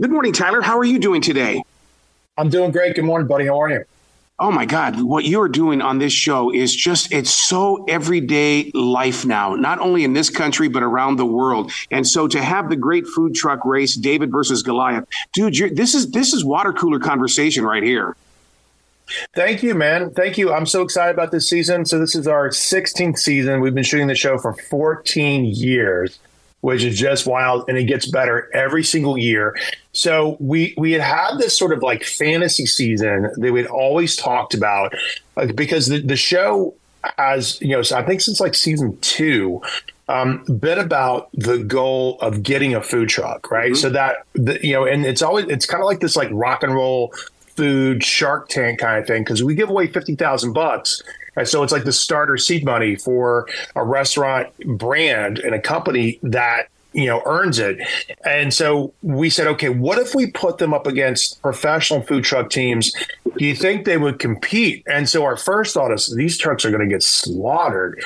Good morning, Tyler. How are you doing today? I'm doing great. Good morning, buddy. How are you? Oh my God, what you are doing on this show is just, it's so everyday life now, not only in this country, but around the world. And so to have the great food truck race, David versus Goliath, dude, this is, this is water cooler conversation right here. Thank you, man. Thank you. I'm so excited about this season. So this is our 16th season. We've been shooting the show for 14 years which is just wild and it gets better every single year. So we we had had this sort of like fantasy season that we'd always talked about like, because the, the show has, you know, so I think since like season two, um, been about the goal of getting a food truck, right? Mm-hmm. So that, the, you know, and it's always, it's kind of like this like rock and roll food shark tank kind of thing because we give away 50,000 bucks so it's like the starter seed money for a restaurant brand and a company that you know earns it. And so we said okay what if we put them up against professional food truck teams? Do you think they would compete? And so our first thought is these trucks are going to get slaughtered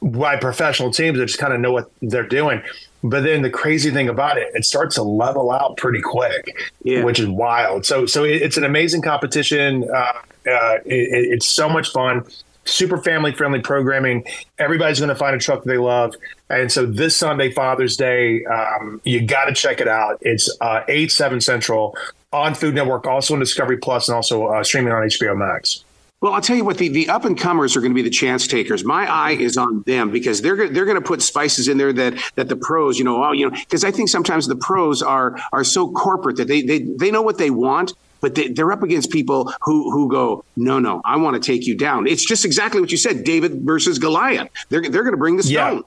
by professional teams that just kind of know what they're doing. But then the crazy thing about it it starts to level out pretty quick yeah. which is wild. So so it's an amazing competition. Uh, uh, it, it's so much fun super family friendly programming. Everybody's going to find a truck they love. And so this Sunday, Father's Day, um, you got to check it out. It's uh, 8, 7 Central on Food Network, also on Discovery Plus, and also uh, streaming on HBO Max. Well, I'll tell you what the, the up and comers are going to be the chance takers. My eye is on them because they're they're going to put spices in there that that the pros, you know, oh, you know, because I think sometimes the pros are are so corporate that they they they know what they want, but they, are up against people who who go, no, no, I want to take you down. It's just exactly what you said, David versus Goliath. They're they're going to bring this yeah. down.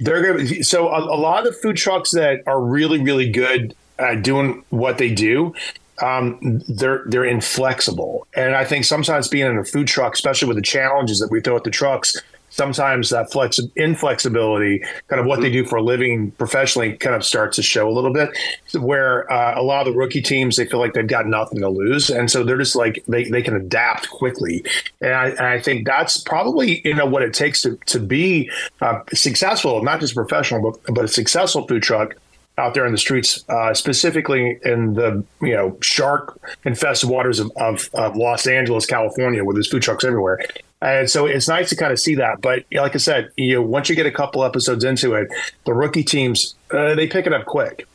They're going to so a, a, lot of the food trucks that are really really good at doing what they do. Um, they're they're inflexible, and I think sometimes being in a food truck, especially with the challenges that we throw at the trucks, sometimes that flex inflexibility, kind of what they do for a living professionally, kind of starts to show a little bit. Where uh, a lot of the rookie teams they feel like they've got nothing to lose, and so they're just like they, they can adapt quickly. And I, and I think that's probably you know what it takes to to be uh, successful, not just professional, but but a successful food truck out there in the streets, uh, specifically in the you know shark infested waters of, of, of, Los Angeles, California, where there's food trucks everywhere. And so it's nice to kind of see that. But like I said, you know, once you get a couple episodes into it, the rookie teams uh, they pick it up quick.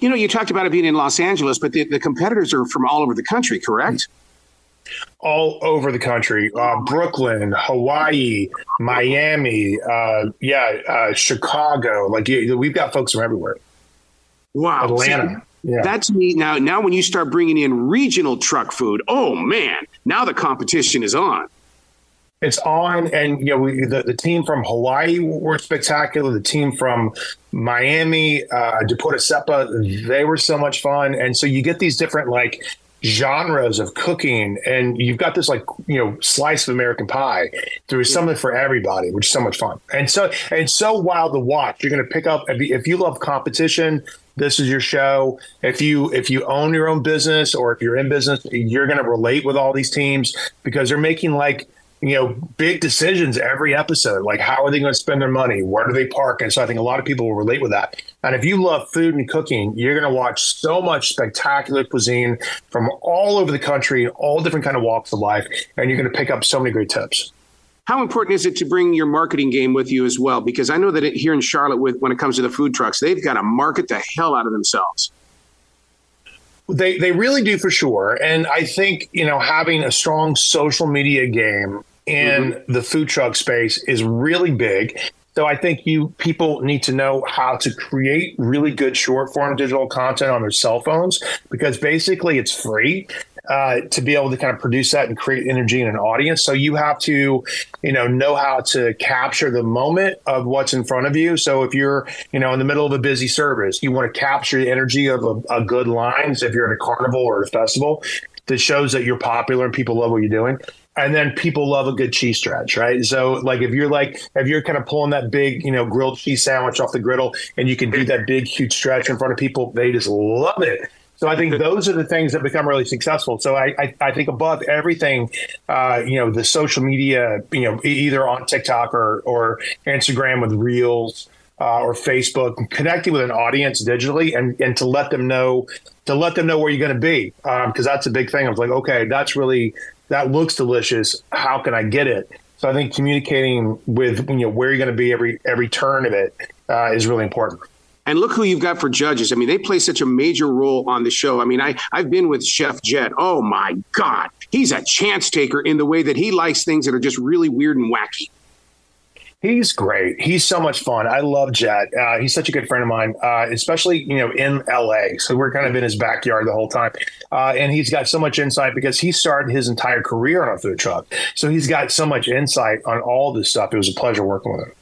You know, you talked about it being in Los Angeles, but the, the competitors are from all over the country, correct? all over the country uh, brooklyn hawaii miami uh, yeah uh, chicago like we've got folks from everywhere Wow, Atlanta. See, yeah. That's me now. Now, when you start bringing in regional truck food, oh man, now the competition is on. It's on, and you know we, the, the team from Hawaii were spectacular. The team from Miami, uh, Deportes Sepa, they were so much fun. And so you get these different like genres of cooking and you've got this like you know slice of american pie there's something for everybody which is so much fun and so and so wild to watch you're going to pick up if you love competition this is your show if you if you own your own business or if you're in business you're going to relate with all these teams because they're making like you know, big decisions every episode. Like, how are they going to spend their money? Where do they park? And so I think a lot of people will relate with that. And if you love food and cooking, you're going to watch so much spectacular cuisine from all over the country, all different kind of walks of life, and you're going to pick up so many great tips. How important is it to bring your marketing game with you as well? Because I know that here in Charlotte, with when it comes to the food trucks, they've got to market the hell out of themselves. They they really do for sure, and I think you know having a strong social media game in mm-hmm. the food truck space is really big. So I think you people need to know how to create really good short form digital content on their cell phones because basically it's free uh, to be able to kind of produce that and create energy in an audience. So you have to, you know, know how to capture the moment of what's in front of you. So if you're, you know, in the middle of a busy service, you want to capture the energy of a, a good line. So if you're at a carnival or a festival, that shows that you're popular and people love what you're doing and then people love a good cheese stretch, right? So like if you're like if you're kind of pulling that big, you know, grilled cheese sandwich off the griddle and you can do that big huge stretch in front of people, they just love it. So I think those are the things that become really successful. So I, I, I think above everything, uh, you know, the social media, you know, either on TikTok or, or Instagram with reels, uh, or Facebook, connecting with an audience digitally, and and to let them know to let them know where you're going to be, because um, that's a big thing. I was like, okay, that's really that looks delicious. How can I get it? So I think communicating with you know where you're going to be every every turn of it uh, is really important. And look who you've got for judges. I mean, they play such a major role on the show. I mean, I, I've been with Chef Jet. Oh my God. He's a chance taker in the way that he likes things that are just really weird and wacky. He's great. He's so much fun. I love Jet. Uh, he's such a good friend of mine, uh, especially you know in LA. So we're kind of in his backyard the whole time, uh, and he's got so much insight because he started his entire career on a food truck. So he's got so much insight on all this stuff. It was a pleasure working with him.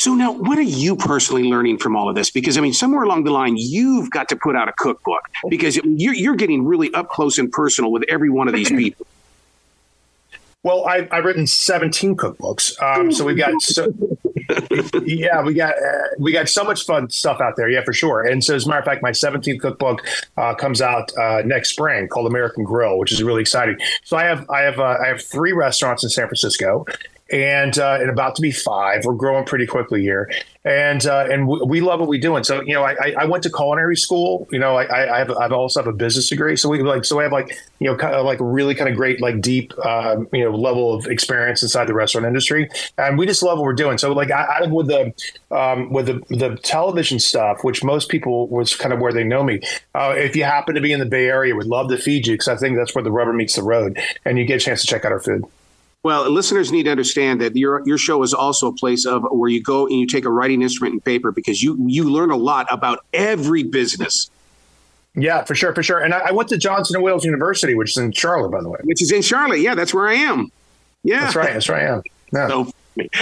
So now, what are you personally learning from all of this? Because I mean, somewhere along the line, you've got to put out a cookbook because you're you're getting really up close and personal with every one of these people. Well, I've, I've written 17 cookbooks. Um, so we've got, so, yeah, we got, uh, we got so much fun stuff out there. Yeah, for sure. And so as a matter of fact, my 17th cookbook uh, comes out uh, next spring called American Grill, which is really exciting. So I have, I have, uh, I have three restaurants in San Francisco and uh, and about to be five. We're growing pretty quickly here, and uh, and we love what we do. And so you know, I, I went to culinary school. You know, I, I have I've also have a business degree. So we like so I have like you know kind of like really kind of great like deep um, you know level of experience inside the restaurant industry, and we just love what we're doing. So like I, I with the um, with the the television stuff, which most people was kind of where they know me. Uh, if you happen to be in the Bay Area, would love to feed you because I think that's where the rubber meets the road, and you get a chance to check out our food. Well, listeners need to understand that your your show is also a place of where you go and you take a writing instrument and paper because you you learn a lot about every business. Yeah, for sure, for sure. And I, I went to Johnson and Wales University, which is in Charlotte, by the way. Which is in Charlotte. Yeah, that's where I am. Yeah, that's right. That's where I am. Yeah. So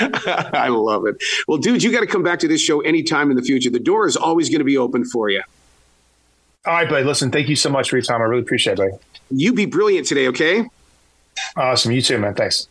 I love it. Well, dude, you got to come back to this show anytime in the future. The door is always going to be open for you. All right, buddy. Listen, thank you so much for your time. I really appreciate it, buddy. You be brilliant today, okay? Awesome. You too, man. Thanks.